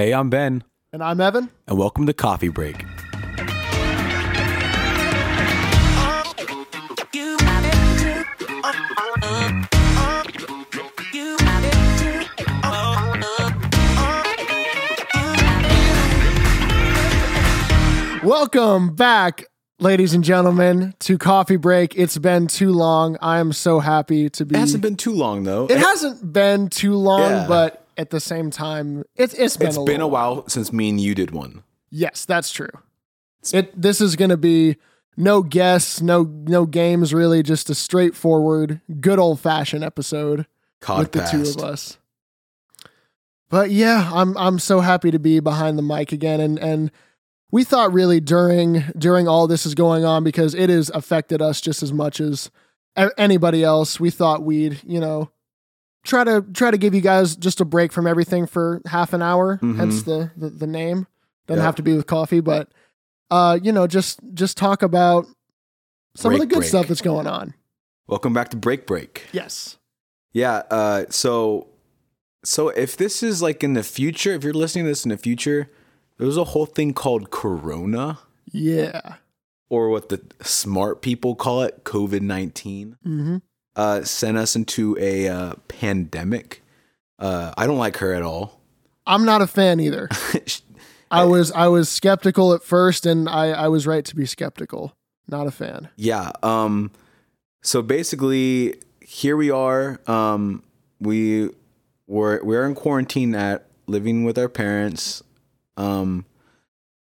Hey, I'm Ben, And I'm Evan. and welcome to Coffee Break. Welcome back, ladies and gentlemen, to Coffee Break. It's been too long. I am so happy to be. It hasn't been too long though. It hasn't been too long, Yeah. but at the same time, it's it's been It's a been a while since me and you did one. Yes, that's true. It this is going to be no guests, no no games, really, just a straightforward, good old fashioned episode Cod with the two of us. But yeah, I'm I'm so happy to be behind the mic again, and and we thought really during during all this is going on because it has affected us just as much as anybody else. We thought we'd you know try to try to give you guys just a break from everything for half an hour. Mhm. Hence the, the the name doesn't Yep. have to be with coffee, but uh you know just just talk about some of the good break. stuff that's going on. Welcome back to Break Break. Yes. Yeah. Uh, so, so if this is like in the future, if you're listening to this in the future, there was a whole thing called Corona, Yeah. or what the smart people call it, COVID nineteen. Mm-hmm. Uh, sent us into a uh, pandemic. Uh, I don't like her at all. I'm not a fan either. I was I was skeptical at first, and I I was right to be skeptical. Not a fan. Yeah. Um so basically here we are. Um we were we're in quarantine at living with our parents. Um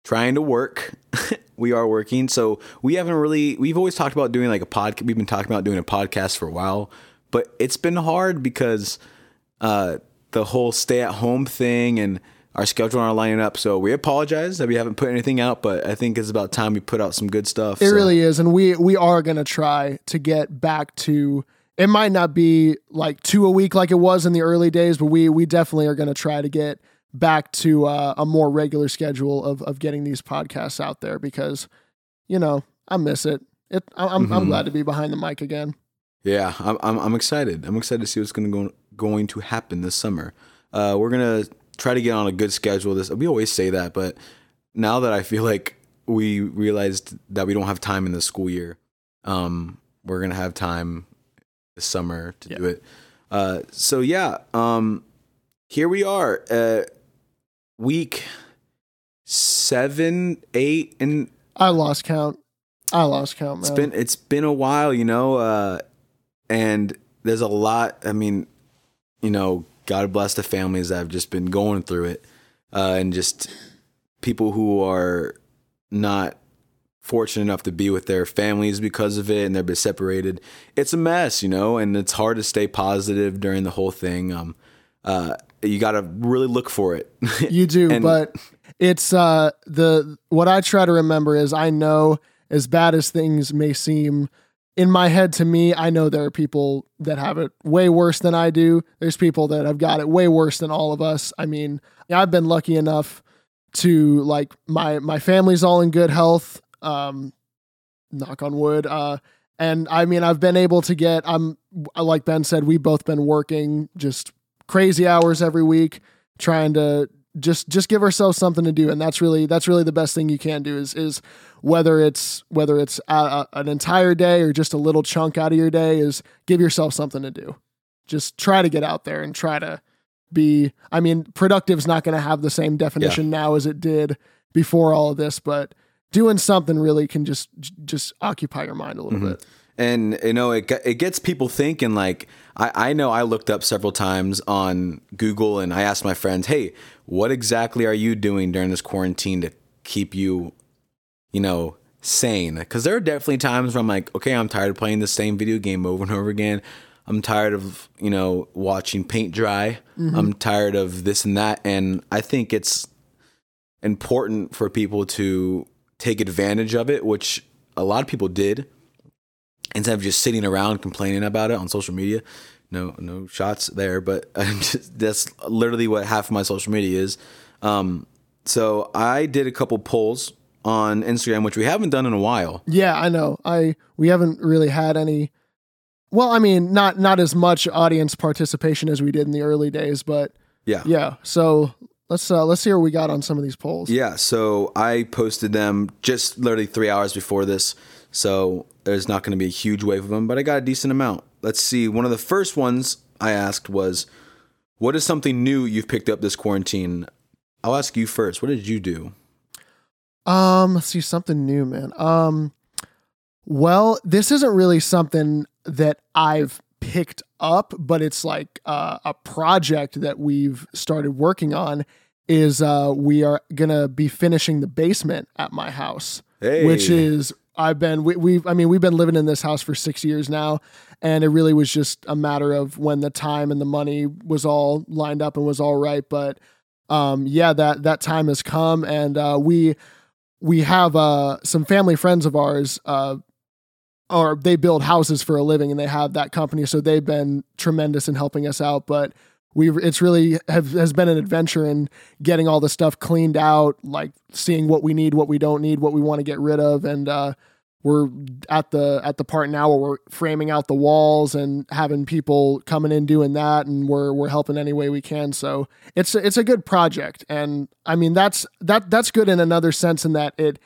trying to work. we are working. So we haven't really we've always talked about doing like a pod we've been talking about doing a podcast for a while, but it's been hard because uh the whole stay at home thing and our schedule aren't lining up. So we apologize that we haven't put anything out, but I think it's about time we put out some good stuff. It so. really is, and we we are gonna try to get back to. It might not be like two a week like it was in the early days, but we we definitely are gonna try to get back to uh, a more regular schedule of of getting these podcasts out there because, you know, I miss it. It I- I'm I'm Mhm. glad to be behind the mic again. Yeah, I'm I'm, I'm excited. I'm excited to see what's going to go going to happen this summer. Uh, we're gonna try to get on a good schedule. This we always say that, but now that I feel like we realized that we don't have time in the school year, um, we're gonna have time this summer to do it. Uh, so yeah, um, here we are, uh, week seven, eight, and I lost count. I lost count, man. it's been it's been a while, you know, uh, and there's a lot. I mean, you know, God bless the families that have just been going through it, uh, and just people who are not fortunate enough to be with their families because of it, and they've been separated. It's a mess, you know, and it's hard to stay positive during the whole thing. Um, uh, you got to really look for it. You do, And- but it's uh the what I try to remember is I know as bad as things may seem in my head to me, I know there are people that have it way worse than I do. There's people that have got it way worse than all of us. I mean, I've been lucky enough to like my my family's all in good health. Um knock on wood. Uh and I mean I've been able to get I'm like Ben said, we've both been working just crazy hours every week trying to just just give ourselves something to do. And that's really that's really the best thing you can do is is whether it's whether it's a, a, an entire day or just a little chunk out of your day is give yourself something to do. Just try to get out there and try to be i mean productive's not going to have the same definition now as it did before all of this but doing something really can just just occupy your mind a little Mhm. bit and you know it it gets people thinking like I, I know I looked up several times on Google and I asked my friends, hey, what exactly are you doing during this quarantine to keep you, you know, sane? Because there are definitely times where I'm like, okay, I'm tired of playing the same video game over and over again. I'm tired of you know watching paint dry. Mm-hmm. I'm tired of this and that, and I think it's important for people to take advantage of it, which a lot of people did instead of just sitting around complaining about it on social media. No, no shots there, but just, that's literally what half of my social media is. Um, so I did a couple polls on Instagram, which we haven't done in a while. Yeah, I know. I we haven't really had any well, I mean, not not as much audience participation as we did in the early days, but Yeah. yeah. So let's uh, let's see what we got on some of these polls. Yeah, so I posted them just literally three hours before this, so there's not going to be a huge wave of them, but I got a decent amount. Let's see. One of the first ones I asked was, "What is something new you've picked up this quarantine?" I'll ask you first. What did you do? Um, let's see something new, man. Um, well, this isn't really something that I've picked up, but it's like uh, a project that we've started working on. Is uh, we are gonna be finishing the basement at my house, Hey. which is I've been we, we've I mean we've been living in this house for six years now, and it really was just a matter of when the time and the money was all lined up and was all right. But um, yeah, that that time has come, and uh, we we have uh, some family friends of ours, uh, or they build houses for a living, and they have that company, so they've been tremendous in helping us out. But we, it's really have, has been an adventure in getting all the stuff cleaned out, like seeing what we need, what we don't need, what we want to get rid of, and uh, we're at the at the part now where we're framing out the walls and having people coming in doing that, and we're we're helping any way we can. So it's it's a good project, and I mean that's that that's good in another sense in that it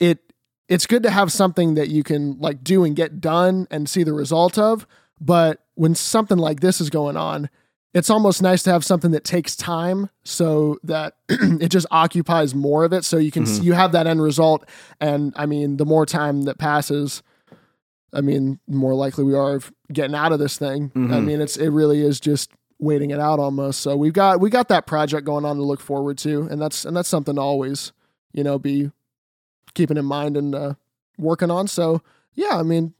it it's good to have something that you can like do and get done and see the result of. But when something like this is going on, it's almost nice to have something that takes time so that it just occupies more of it. So you can Mhm. you have that end result. And i mean the more time that passes i mean the more likely we are of getting out of this thing. I Mhm. mean it's it really is just waiting it out almost. So we've got we got that project going on to look forward to. And that's and that's something to always you know be keeping in mind and uh, working on. So yeah i mean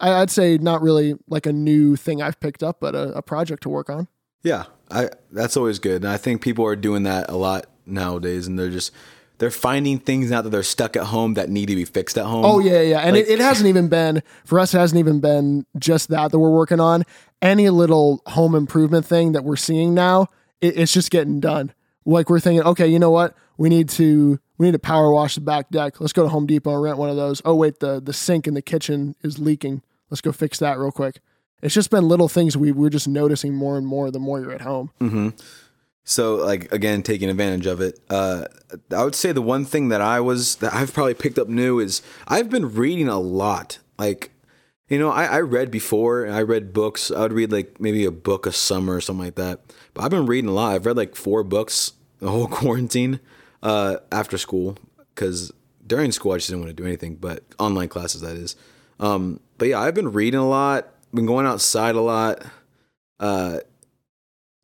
I, i'd say not really like a new thing i've picked up but a, a project to work on Yeah, I that's always good. And I think people are doing that a lot nowadays and they're just they're finding things now that they're stuck at home that need to be fixed at home. Oh yeah, yeah, and Like- it, it hasn't even been for us. It hasn't even been just that that we're working on. Any little home improvement thing that we're seeing now, it, it's just getting done. Like we're thinking, okay, you know what? We need to we need to power wash the back deck. Let's go to Home Depot and rent one of those. Oh wait, the the sink in the kitchen is leaking. Let's go fix that real quick. It's just been little things we we're just noticing more and more the more you're at home. hmm So like again, taking advantage of it. Uh, I would say the one thing that I was that I've probably picked up new is I've been reading a lot. Like, you know, I, I read before. I read books. I would read like maybe a book a summer or something like that. But I've been reading a lot. I've read like four books the whole quarantine uh, after school because during school I just didn't want to do anything. But online classes that is. Um, but yeah, I've been reading a lot. Been going outside a lot. Uh,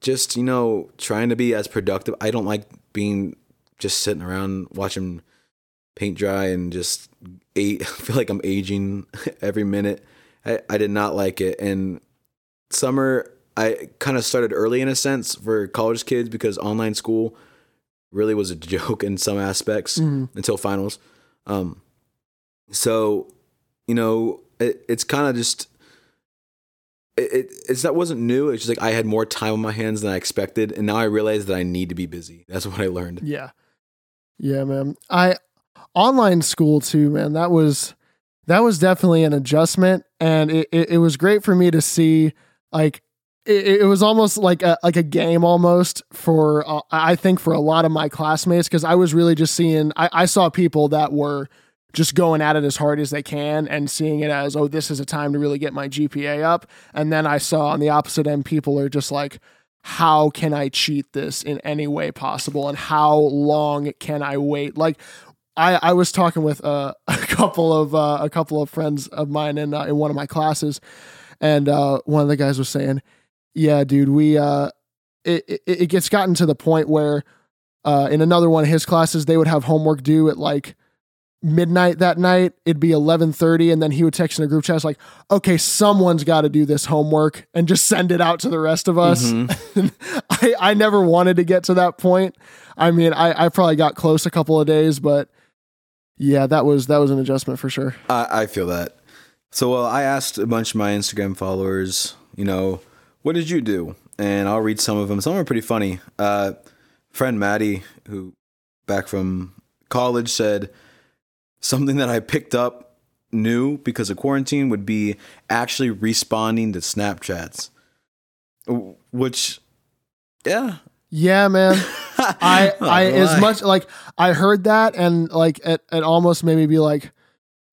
just you know trying to be as productive i don't like being just sitting around watching paint dry and just eight. I feel like i'm aging every minute i, I did not like it and summer i kind of started early in a sense for college kids because online school really was a joke in some aspects Mhm. until finals um so you know it, it's kind of just it, it it's that wasn't new. It's just like I had more time on my hands than I expected, and now I realize that I need to be busy. That's what I learned. Yeah. Yeah, man. I online school too, man. That was that was definitely an adjustment and it, it, it was great for me to see like it, it was almost like a like a game almost for uh, I think for a lot of my classmates because I was really just seeing I, I saw people that were just going at it as hard as they can and seeing it as oh this is a time to really get my GPA up. And then I saw on the opposite end people are just like how can I cheat this in any way possible? And how long can I wait? Like I, I was talking with uh, a couple of uh, a couple of friends of mine in uh, in one of my classes, and uh, one of the guys was saying, "Yeah, dude, we uh, it, it it gets gotten to the point where uh, in another one of his classes they would have homework due at like midnight that night it'd be 11.30 and then he would text in a group chat like okay someone's got to do this homework and just send it out to the rest of us Mhm. I, I never wanted to get to that point i mean I, I probably got close a couple of days but yeah that was that was an adjustment for sure I, I feel that. So well, I asked a bunch of my Instagram followers, you know, what did you do? And I'll read some of them. Some are pretty funny. Uh, friend Maddie, who back from college, said something that I picked up new because of quarantine would be actually responding to Snapchats, which, yeah, Yeah, man. I I as much like I heard that and like it, it almost made me be like,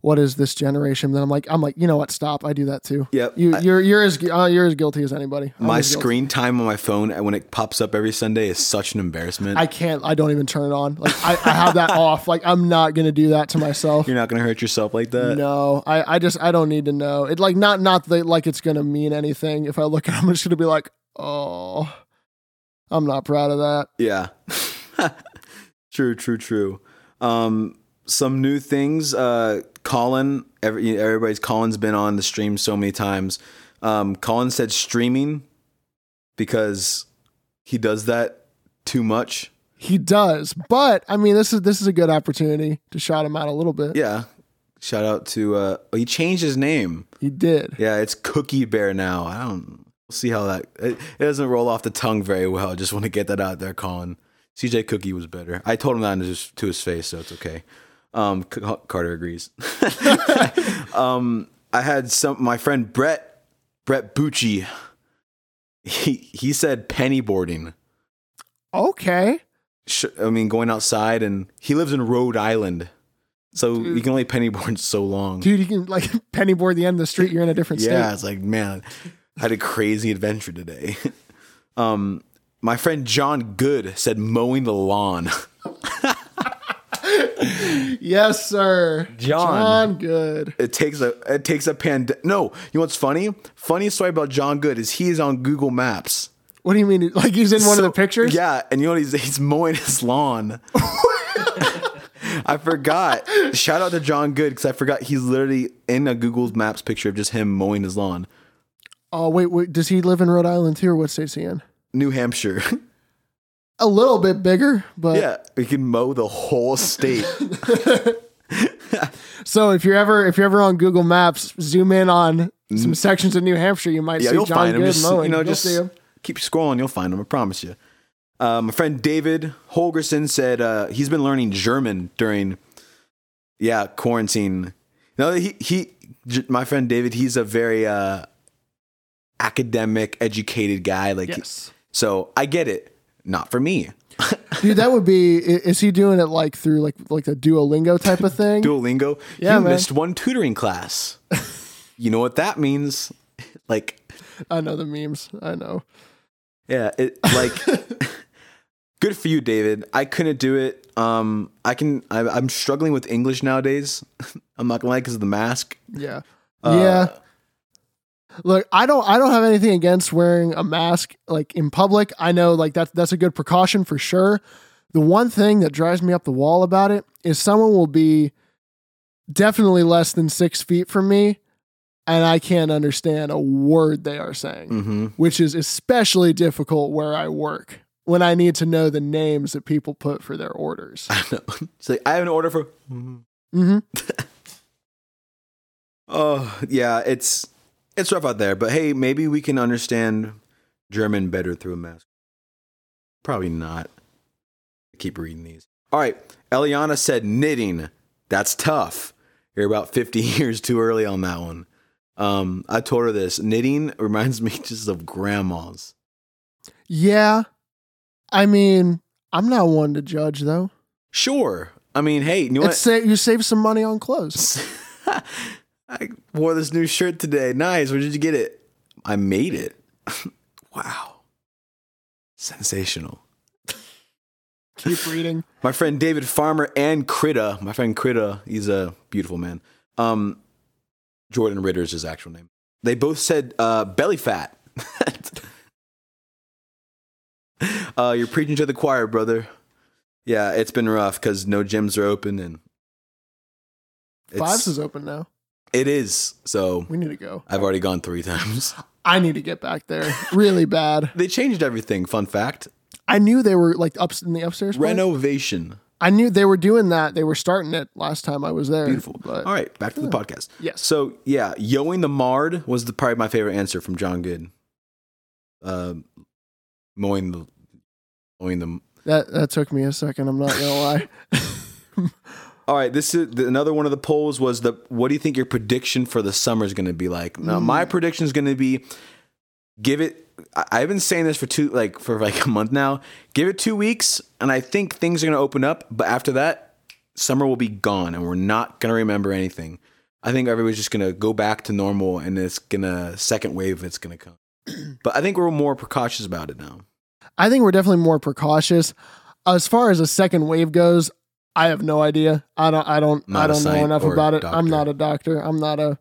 what is this generation? Then I'm like I'm like you know what? Stop. I do that too. Yep. You I- you're you're as uh, you're as guilty as anybody. I'm My as screen time on my phone when it pops up every Sunday is such an embarrassment. I can't. I don't even turn it on. Like I, I have that off. Like I'm not gonna do that to myself. You're not gonna hurt yourself like that. No, I, I just I don't need to know. It like not not that like it's gonna mean anything. If I look at, it, I'm just gonna be like, oh, I'm not proud of that. Yeah. true, true, true. Um, some new things. Uh, Colin, every, everybody's Colin's been on the stream so many times. Um, Colin said streaming because he does that too much. He does, but I mean, this is this is a good opportunity to shout him out a little bit. Yeah. Shout out to uh oh, he changed his name. He did. Yeah, it's Cookie Bear now. I don't we'll see how that it, it doesn't roll off the tongue very well. I just want to get that out there, Colin. CJ Cookie was better. I told him that to his, to his face, so it's okay. Um, Carter agrees. um, I had some my friend Brett Brett Bucci. He he said pennyboarding. Okay. Sh- I mean, going outside, and he lives in Rhode Island, so you can only pennyboard so long. Dude, you can like pennyboard the end of the street. You're in a different state. Yeah, it's like man, I had a crazy adventure today. um, my friend John Good said mowing the lawn. Yes, sir. John. John Good. It takes a it takes a pand. No, you know what's funny? Funny story about John Good is he is on Google Maps. What do you mean? Like he's in one of the pictures? Yeah, and you know what? He's he's mowing his lawn. I forgot. Shout out to John Good because I forgot he's literally in a Google Maps picture of just him mowing his lawn. Oh wait, wait. Does he live in Rhode Island too, or what state's he in? New Hampshire. A little bit bigger, but yeah, we can mow the whole state. So if you're ever if you're ever on Google Maps, zoom in on some sections of New Hampshire, you might. Yeah, see you'll John find. Good Just mowing. you know, You'll just keep scrolling. You'll find him. I promise you. Uh, my friend David Holgerson said uh, he's been learning German during, yeah, quarantine. No, he he. J- My friend David, he's a very uh, academic, educated guy. Like, Yes. so I get it. Not for me. Dude, that would be. Is he doing it like through like like the Duolingo type of thing? Duolingo. Yeah, you man. missed one tutoring class. you know what that means? Like, I know the memes. I know. Yeah, it like good for you, David. I couldn't do it. Um, I can. I, I'm struggling with English nowadays. I'm not gonna lie because of the mask. Yeah. Uh, yeah. Look, I don't I don't have anything against wearing a mask like in public. I know like that's that's a good precaution for sure. The one thing that drives me up the wall about it is someone will be definitely less than six feet from me and I can't understand a word they are saying, Mm-hmm. which is especially difficult where I work when I need to know the names that people put for their orders. I know. It's like I have an order for. mm-hmm. Oh yeah, it's it's rough out there. But hey, maybe we can understand German better through a mask. Probably not. Keep reading these. All right, Eliana said knitting. That's tough. You're about 50 years too early on that one. Um, I told her this. Knitting reminds me just of grandmas. Yeah. I mean, I'm not one to judge though. Sure. I mean, hey, you know what? sa- you save some money on clothes. I wore this new shirt today. Nice. Where did you get it? I made it. wow. Sensational. Keep reading. My friend David Farmer and Krita, my friend Krita, he's a beautiful man. Um, Jordan Ritter is his actual name. They both said uh, belly fat. uh, you're preaching to the choir, brother. Yeah, it's been rough because no gyms are open and it's, Fives is open now. It is. So We need to go. I've already gone three times. I need to get back there really bad. They changed everything. Fun fact: I knew they were like up in the upstairs. part. renovation. I knew they were doing that. They were starting it last time I was there. Beautiful. But All right, back to the podcast. Yes. So yeah, Yoing the Mard was the probably my favorite answer from John Good. Um, mowing the, mowing the. that that took me a second. I'm not gonna lie. All right, this is another one of the polls was the. What do you think your prediction for the summer is going to be like? Now, my mm. prediction is going to be, give it I've been saying this for two like for like a month now. Give it two weeks, and I think things are gonna open up. But after that, summer will be gone, and we're not gonna remember anything. I think everybody's just gonna go back to normal, and it's gonna second wave. It's gonna come. But I think we're more precautious about it now. I think we're definitely more precautious. As far as a second wave goes, I have no idea. I don't. I don't. Not I don't know enough about it. I'm not a doctor. I'm not a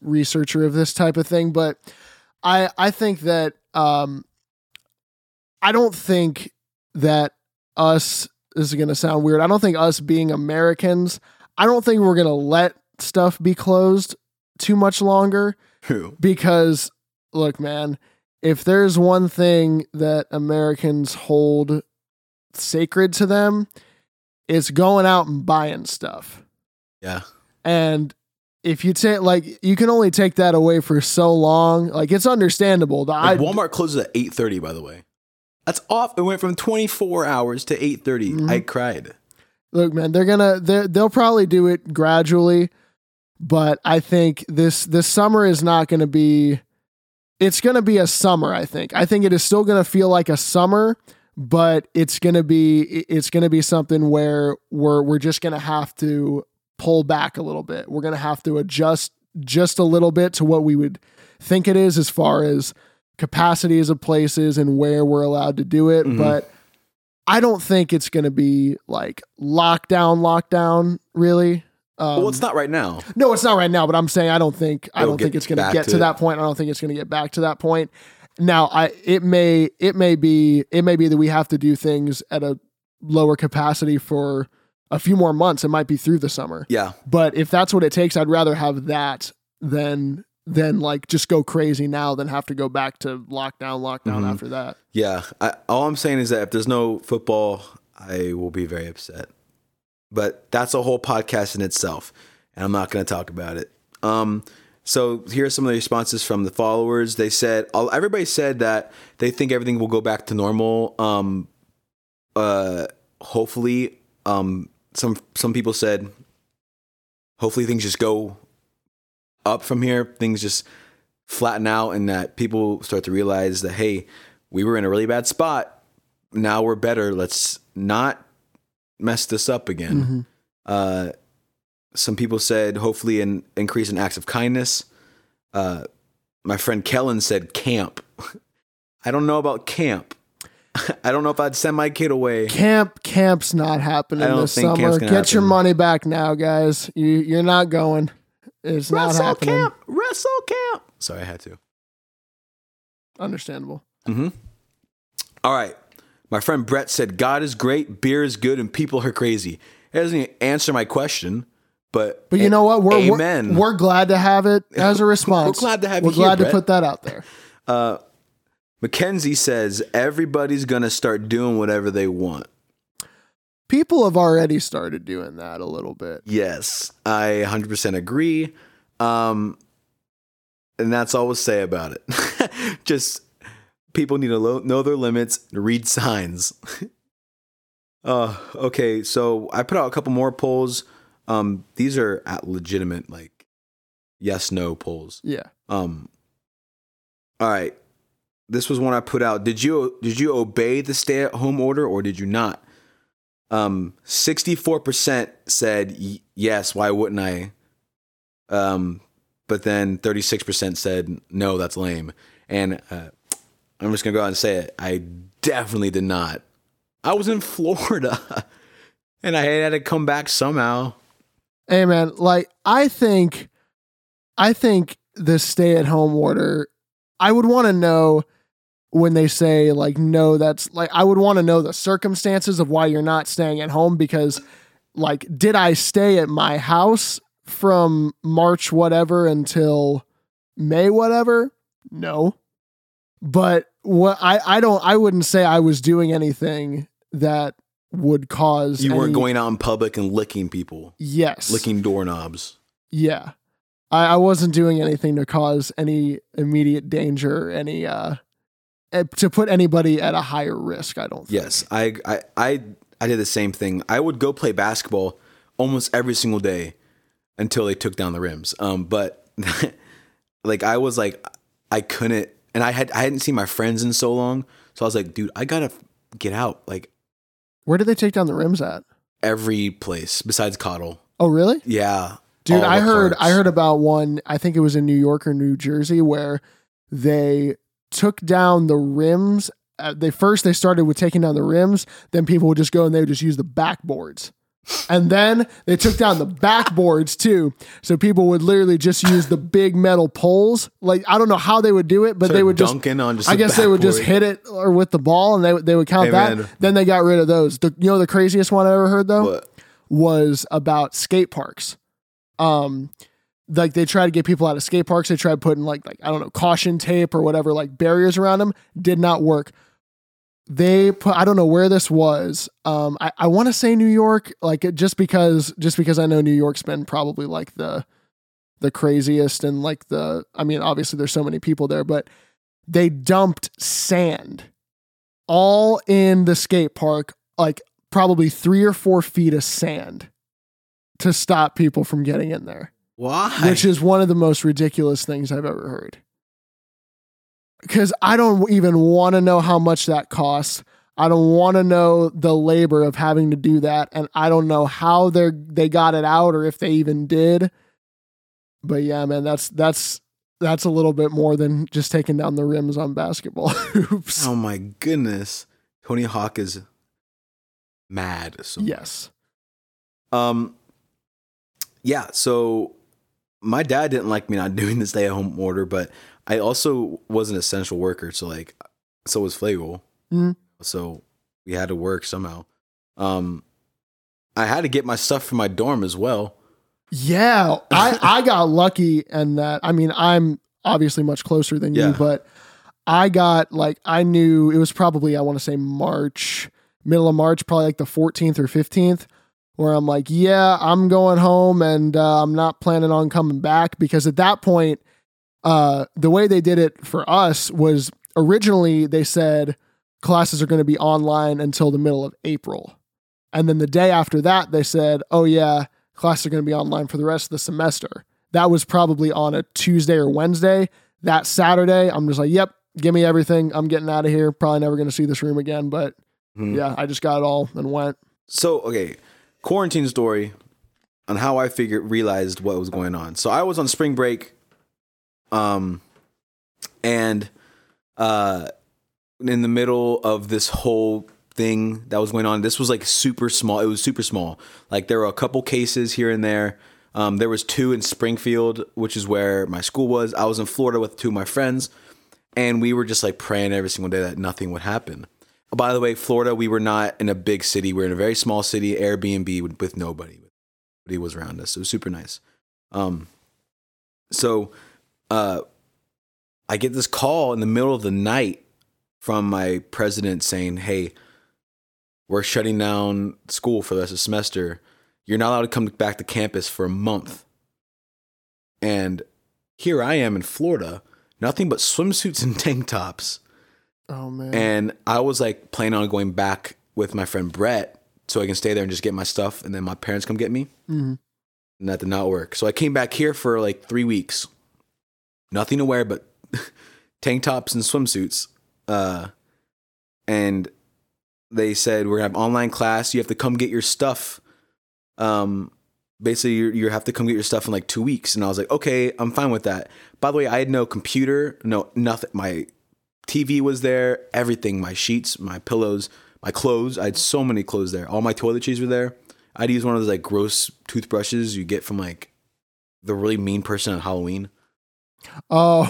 researcher of this type of thing. But I. I think that. Um. I don't think that us. This is going to sound weird. I don't think us being Americans. I don't think we're going to let stuff be closed too much longer True. because look man if there's one thing that americans hold sacred to them it's going out and buying stuff Yeah. and if you take like you can only take that away for so long like it's understandable The- Like Walmart closes at eight thirty. By the way, that's off. It went from twenty four hours to eight Mhm. I cried. look man they're gonna they're, they'll probably do it gradually but i think this this summer is not gonna be it's gonna be a summer i think i think it is still gonna feel like a summer but it's gonna be it's gonna be something where we're we're just gonna have to pull back a little bit we're gonna have to adjust just a little bit to what we would think it is as far as capacities of places and where we're allowed to do it Mhm. but I don't think it's going to be like lockdown, lockdown. Really? Um, well, it's not right now. no, it's not right now. But I'm saying I don't think I It'll don't think it's going to get to to that point. I don't think it's going to get back to that point. Now, I it may it may be it may be that we have to do things at a lower capacity for a few more months. It might be through the summer. Yeah. But if that's what it takes, I'd rather have that than than like just go crazy now than have to go back to lockdown, lockdown Mhm. after that. Yeah. I, all I'm saying is that if there's no football, I will be very upset. But that's a whole podcast in itself, and I'm not going to talk about it. Um, so here are some of the responses from the followers. They said all, everybody said that they think everything will go back to normal. Um, uh, hopefully, um, some some people said hopefully things just go up from here. Things just flatten out, and that people start to realize that hey, we were in a really bad spot. Now we're better. Let's not mess this up again. Mhm. Uh, some people said hopefully an increase in acts of kindness. Uh, my friend Kellen said camp. I don't know about camp. I don't know if I'd send my kid away. Camp camp's not happening this summer. Get gonna your money back now, guys. You you're not going. It's not Wrestle happening. camp. Wrestle camp. Sorry, I had to. Understandable. Mm-hmm. All right. My friend Brett said, God is great, beer is good, and people are crazy. It doesn't answer my question, but But you know what? We're we're- We're, glad to have it as a response. We're glad to have it. We're you here, glad to Brett. put that out there. Uh, Mackenzie says everybody's gonna start doing whatever they want. People have already started doing that a little bit. Yes, I 100% agree. Um, and that's all we'll say about it. Just people need to lo- know their limits, read signs. uh, okay, so I put out a couple more polls. Um, these are at legitimate, like yes, no polls. Yeah. Um, all right, this was one I put out. Did you did you obey the stay at home order or did you not? Um, sixty four percent said y- yes. Why wouldn't I? Um, but then thirty six percent said no. That's lame. And uh, I'm just gonna go out and say it. I definitely did not. I was in Florida, and I had to come back somehow. Hey man, like I think I think the stay at home order I would want to know when they say like no that's like I would want to know the circumstances of why you're not staying at home because like did I stay at my house from March whatever until May whatever? No. But what I I don't I wouldn't say I was doing anything that would cause You weren't going out in public and licking people, yes licking doorknobs. yeah I, I wasn't doing anything to cause any immediate danger any uh eh, to put anybody at a higher risk i don't think. Yes, I, I, I, I did the same thing. I would go play basketball almost every single day until they took down the rims. Um, but like I was like, I couldn't, and I had I hadn't seen my friends in so long, so I was like, dude, I gotta get out. Like Where did they take down the rims at? every place besides Coddle. Oh, really? Yeah, Dude, I heard parks. I heard about one. I think it was in New York or New Jersey where they took down the rims. Uh, they first they started with taking down the rims. Then people would just go and they would just use the backboards. And then they took down the backboards too. So people would literally just use the big metal poles. Like I don't know how they would do it, but So they would just just. I guess they would just hit it or with the ball and they would- they would count Hey, that. man. Then they got rid of those. The, you know the craziest one I ever heard though? What? was about skate parks. Um, like they tried to get people out of skate parks. They tried putting like like I don't know caution tape or whatever like barriers around them. Did not work. They put I don't know where this was. Um, I, I want to say New York, like it- just because just because I know New York's been probably like the the craziest and like the I mean obviously there's so many people there, but they dumped sand all in the skate park like probably three or four feet of sand to stop people from getting in there, Why? which is one of the most ridiculous things I've ever heard. Because I don't even want to know how much that costs. I don't want to know the labor of having to do that, and I don't know how they they got it out or if they even did. But yeah, man, that's that's that's a little bit more than just taking down the rims on basketball hoops. oh my goodness, Tony Hawk is mad. So yes. Um, yeah. So my dad didn't like me not doing the stay at home order, but I also was an essential worker. So like, so was Flagel. Mhm. So we had to work somehow. Um, I had to get my stuff from my dorm as well. Yeah, I I got lucky and that. I mean, I'm obviously much closer than you, but I got like I knew it was probably I want to say March, middle of March, probably like the 14th or 15th, where I'm like, yeah, I'm going home and uh, I'm not planning on coming back because at that point, uh, the way they did it for us was originally they said classes are going to be online until the middle of April. And then the day after that, they said, oh, yeah, classes are going to be online for the rest of the semester. That was probably on a Tuesday or Wednesday. That Saturday, I'm just like, yep, give me everything. I'm getting out of here. Probably never going to see this room again. But Hmm. yeah, I just got it all and went. So okay, quarantine story on how I figured realized what was going on. So I was on spring break, um, and uh, in the middle of this whole thing that was going on, this was like super small. It was super small. Like there were a couple cases here and there. Um, there was two in Springfield, which is where my school was. I was in Florida with two of my friends, and we were just like praying every single day that nothing would happen. By the way, Florida, we were not in a big city. We are in a very small city, Airbnb with, with nobody. Nobody was around us. It was super nice. Um, so uh, I get this call in the middle of the night from my president saying, "Hey, we're shutting down school for the rest of the semester. You're not allowed to come back to campus for a month." And here I am in Florida, nothing but swimsuits and tank tops. Oh, man. And I was like planning on going back with my friend Brett so I can stay there and just get my stuff and then my parents come get me. Mhm. And that did not work. So I came back here for like three weeks. Nothing to wear but tank tops and swimsuits. Uh, and they said, We're to have online class. You have to come get your stuff. Um, basically, you you have to come get your stuff in like two weeks. And I was like, Okay, I'm fine with that. By the way, I had no computer, no, nothing. My TV was there, everything, my sheets, my pillows, my clothes. I had so many clothes there. All my toiletries were there. I'd use one of those like gross toothbrushes you get from like the really mean person on Halloween. Oh,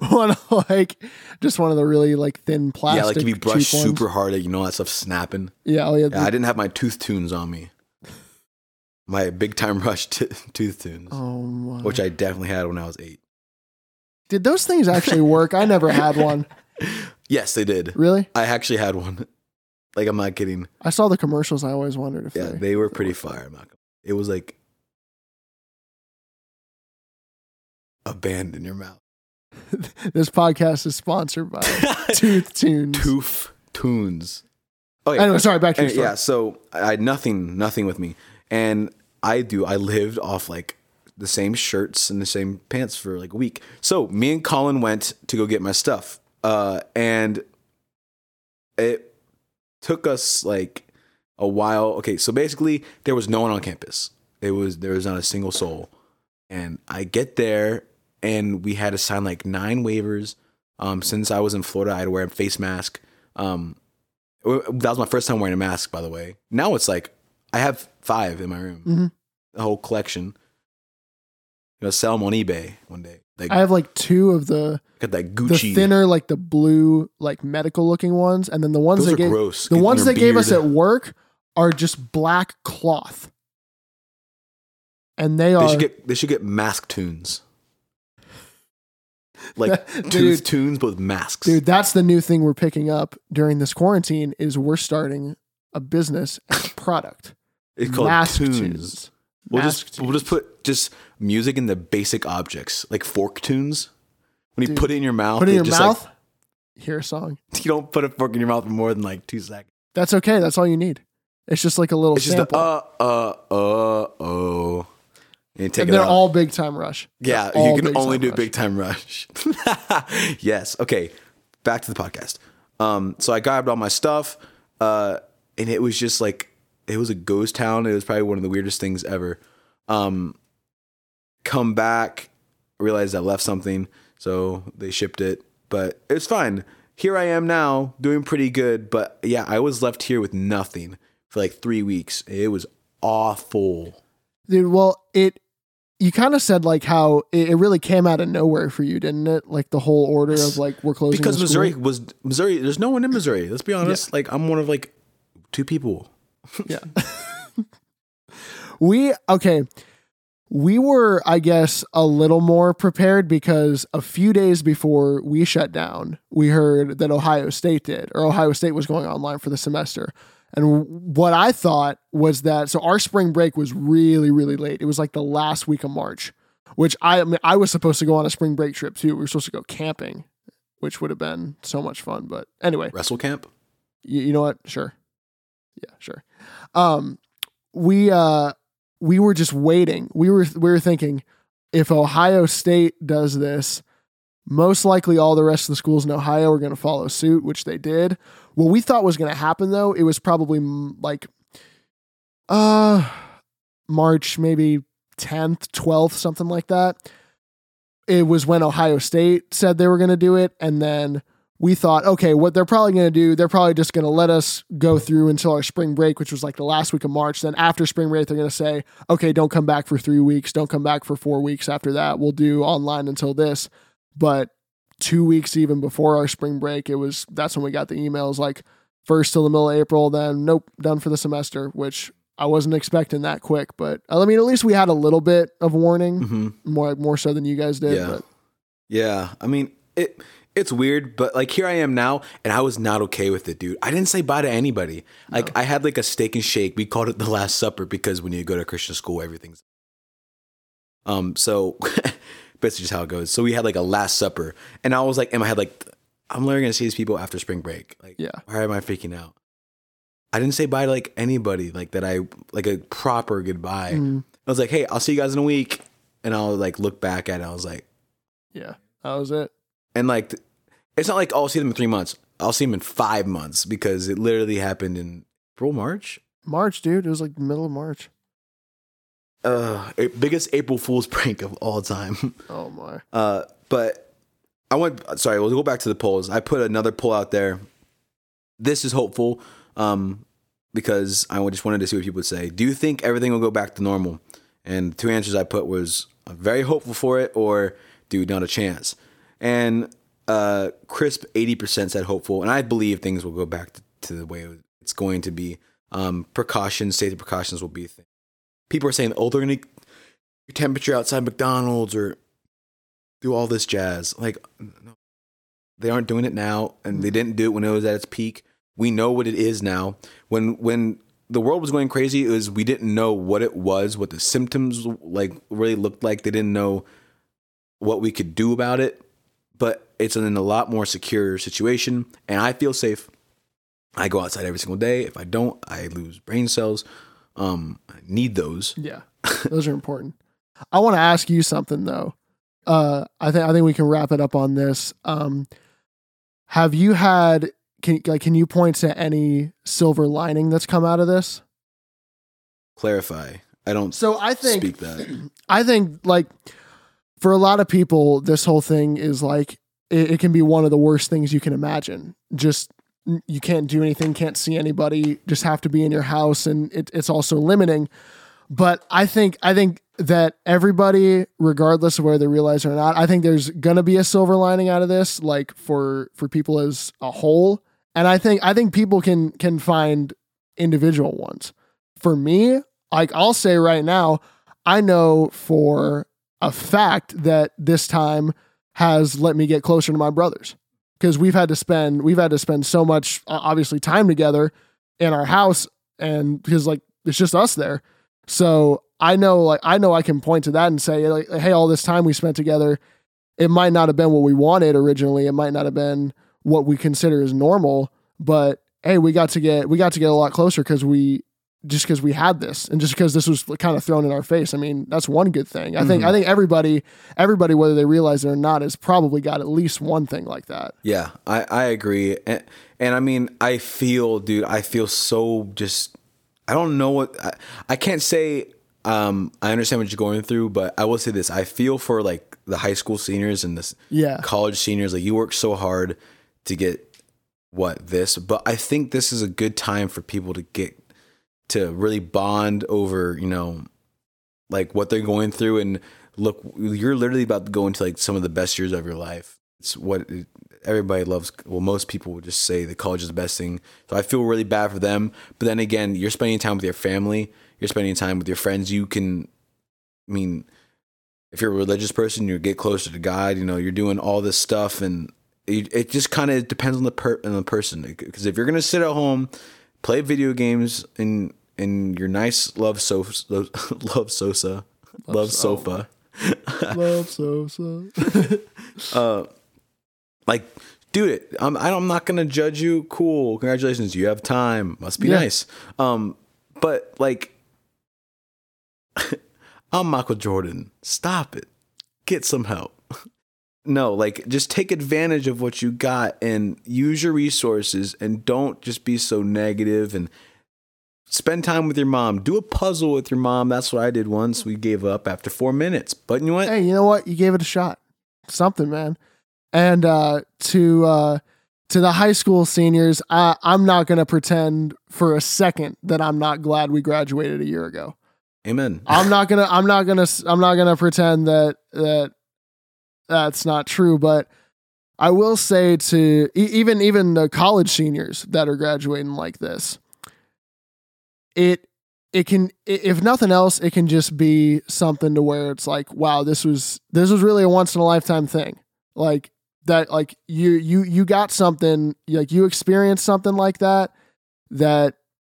one like just one of the really like thin plastic. yeah, like if you brush cheap ones. super hard, you know that stuff snapping. Yeah, oh yeah. Yeah, I didn't have my tooth tunes on me. My big time rush t- tooth tunes, oh my. which I definitely had when I was eight. Did those things actually work? I never had one. Yes, they did. Really? I actually had one. Like I'm not kidding. I saw the commercials. I always wondered if Yeah, they. they were pretty fire. I'm not It was like a band in your mouth. this podcast is sponsored by Tooth Tunes. Tooth tunes. Oh yeah. Anyway, sorry. Back to your story. yeah, so I had nothing, nothing with me, and I do. I lived off like the same shirts and the same pants for like a week. So me and Colin went to go get my stuff. uh, and it took us like a while. Okay, so basically there was no one on campus. It was there was not a single soul, and I get there and we had to sign like nine waivers. Um, since I was in Florida, I had to wear a face mask. Um, that was my first time wearing a mask, by the way. Now it's like I have five in my room, Mhm. a whole collection. You know, sell them on eBay one day. Like I have like two of the got that the Gucci. thinner, like the blue, like medical looking ones, and then the ones Those are gave gross. the Get ones your they gave us at work are just black cloth, and they They are should get they should get mask tunes. Like Dude. tooth tunes, but with masks. dude. That's the new thing we're picking up during this quarantine. Is we're starting a business and a product. it's called Mask tunes. tunes. We'll Mask just we'll just put just music in the basic objects like fork tunes. When you put it in your mouth, Put it in your just, mouth. hear a song. You don't put a fork in your mouth for more than like two seconds. That's okay. That's all you need. It's just like a little It's just sample. uh uh uh oh. And take and they're all big time rush. Yeah, you can only do Rush. big time rush. yes. Okay. Back to the podcast. Um, so I grabbed all my stuff, uh, and it was just like it was a ghost town. It was probably one of the weirdest things ever. Um, come back, realized I left something, so they shipped it, but it's fine. Here I am now, doing pretty good. But yeah, I was left here with nothing for like three weeks. It was awful. Dude, well, it you kind of said like how it, really came out of nowhere for you, didn't it? Like the whole order of like we're closing because school. Missouri was Missouri. There's no one in Missouri. Let's be honest. Like I'm one of like two people. Yeah. we okay. We were, I guess, a little more prepared because a few days before we shut down, we heard that Ohio State did, or Ohio State was going online for the semester. And what I thought was that so our spring break was really, really late. It was like the last week of March, which I, I mean, I was supposed to go on a spring break trip too. We were supposed to go camping, which would have been so much fun. But anyway, Wrestle camp. you, you know what? Sure. Yeah, sure. Um, we uh we were just waiting. We were we were thinking if Ohio State does this, most likely all the rest of the schools in Ohio are going to follow suit, which they did. What we thought was going to happen though, it was probably mm, like uh March maybe 10th, 12th, something like that. It was when Ohio State said they were going to do it and then we thought, okay, what they're probably going to do, they're probably just going to let us go through until our spring break, which was like the last week of March. Then after spring break, they're going to say, okay, don't come back for three weeks, don't come back for four weeks after that. We'll do online until this. But two weeks even before our spring break, it was that's when we got the emails like first till the middle of April, then nope, done for the semester, which I wasn't expecting that quick. But I mean, at least we had a little bit of warning, hmm more more so than you guys did. Yeah. But Yeah. I mean it. It's weird, but like here I am now, and I was not okay with it, dude. I didn't say bye to anybody. Like I had like a steak and shake. We called it the Last Supper because when you go to Christian school, everything's um. So basically, just how it goes. So we had like a Last Supper, and I was like in my head, like I'm literally gonna see these people after spring break. Like, Yeah. why am I freaking out? I didn't say bye to like anybody, like that. I like a proper goodbye. mm, I was like, hey, I'll see you guys in a week, and I'll like look back at it. I was like. yeah, that was it. And like, it's not like oh, I'll see them in three months. I'll see them in five months because it literally happened in April, March. March, dude. It was like middle of March. Uh, biggest April Fool's prank of all time. Oh my. Uh, but I went. Sorry, we'll go back to the polls. I put another poll out there. This is hopeful, um, because I just wanted to see what people would say. Do you think everything will go back to normal? And the two answers I put was I'm very hopeful for it, or dude, not a chance. And uh, crisp eighty percent said hopeful, and I believe things will go back to, to the way it's going to be. Um, precautions, safety precautions will be thing. People are saying, oh, they're going to temperature outside McDonald's or do all this jazz. Like, no, they aren't doing it now, and they mm-hmm. didn't do it when it was at its peak. We know what it is now. When when the world was going crazy, it was we didn't know what it was, what the symptoms like really looked like. They didn't know what we could do about it. But it's in a lot more secure situation, and I feel safe. I go outside every single day. If I don't, I lose brain cells. Um, need those. Yeah, those are important. I want to ask you something though. Uh, I think I think we can wrap it up on this. Um, have you had can like can you point to any silver lining that's come out of this? Clarify. I don't So I think speak that. I think like for a lot of people, this whole thing is like it, it can be one of the worst things you can imagine. Just you can't do anything, can't see anybody, just have to be in your house, and it, it's also limiting. But I think I think that everybody, regardless of whether they realize it or not, I think there's gonna be a silver lining out of this, like for for people as a whole. And I think I think people can can find individual ones. For me, like I'll say right now, I know for a fact that this time has let me get closer to my brothers because we've had to spend we've had to spend so much obviously time together in our house and because like it's just us there. So i know like i know i can point to that and say like hey all this time we spent together it might not have been what we wanted originally. It might not have been what we consider as normal but hey we got to get we got to get a lot closer because we just because we had this and just because this was kind of thrown in our face i mean that's one good thing i think i think everybody everybody whether they realize it or not has probably got at least one thing like that Yeah, I, I agree. And, and I mean, I feel, dude, I feel so just, I don't know what, I, I can't say, um, I understand what you're going through, but I will say this. I feel for like the high school seniors and this Yeah. college seniors, like you work so hard to get what this, but I think this is a good time for people to get, to really bond over, you know, like what they're going through. And look you're literally about to go into like some of the best years of your life. It's what everybody loves. Well most people would just say that college is the best thing. So i feel really bad for them. But then again you're spending time with your family. You're spending time with your friends. You can i mean if you're a religious person you get closer to god you know you're doing all this stuff. And it, it just kind of depends on the per on the person. Because if you're gonna sit at home play video games in in your nice love sofa love sosa. Love sofa. Love so so like do it I'm, i'm not gonna judge you. Cool. Congratulations. You have time. Must be Yeah. nice. Um but like i'm michael jordan. Stop it. Get some help. No like just take advantage of what you got and use your resources and don't just be so negative and spend time with your mom. Do a puzzle with your mom. That's what i did once. We gave up after four minutes. But you know what? Hey you know what? You gave it a shot. Something man. And uh to uh to the high school seniors I, i'm not going to pretend for a second that i'm not glad we graduated a year ago. Amen. I'm not gonna i'm not gonna i'm not gonna pretend that that that's not true but i will say to even even the college seniors that are graduating like this it it can if nothing else it can just be something to where it's like wow this was this was really a once in a lifetime thing. Like that like you you you got something like you experienced something like that that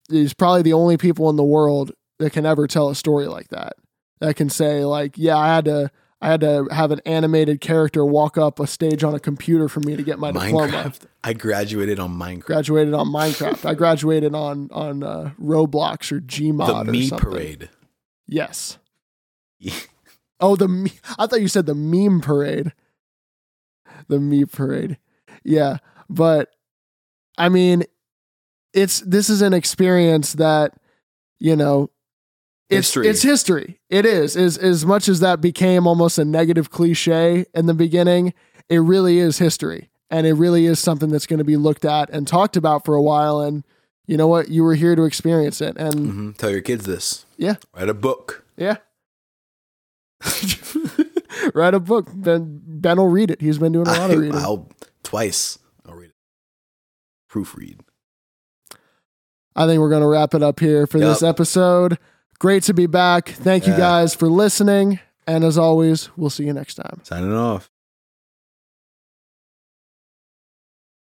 is probably the only people in the world that can ever tell a story like that that can say like yeah i had to i had to have an animated character walk up a stage on a computer for me to get my diploma. I graduated on minecraft. Graduated on minecraft. I graduated on on uh, roblox or gmod the me parade. Yes. Yeah. oh the me- i thought you said the meme parade. The me parade. Yeah but i mean it's this is an experience that you know it's History. it's history it is as as much as that became almost a negative cliche in the beginning it really is history and it really is something that's going to be looked at and talked about for a while and you know what you were here to experience it and hmm Tell your kids this. Yeah. Write a book. yeah write a book ben ben will read it he's been doing a lot of reading I'll twice. I'll read it. Proofread. I think we're going to wrap it up here for this episode. Great to be back. Thank you guys for listening. And as always, we'll see you next time. Signing off.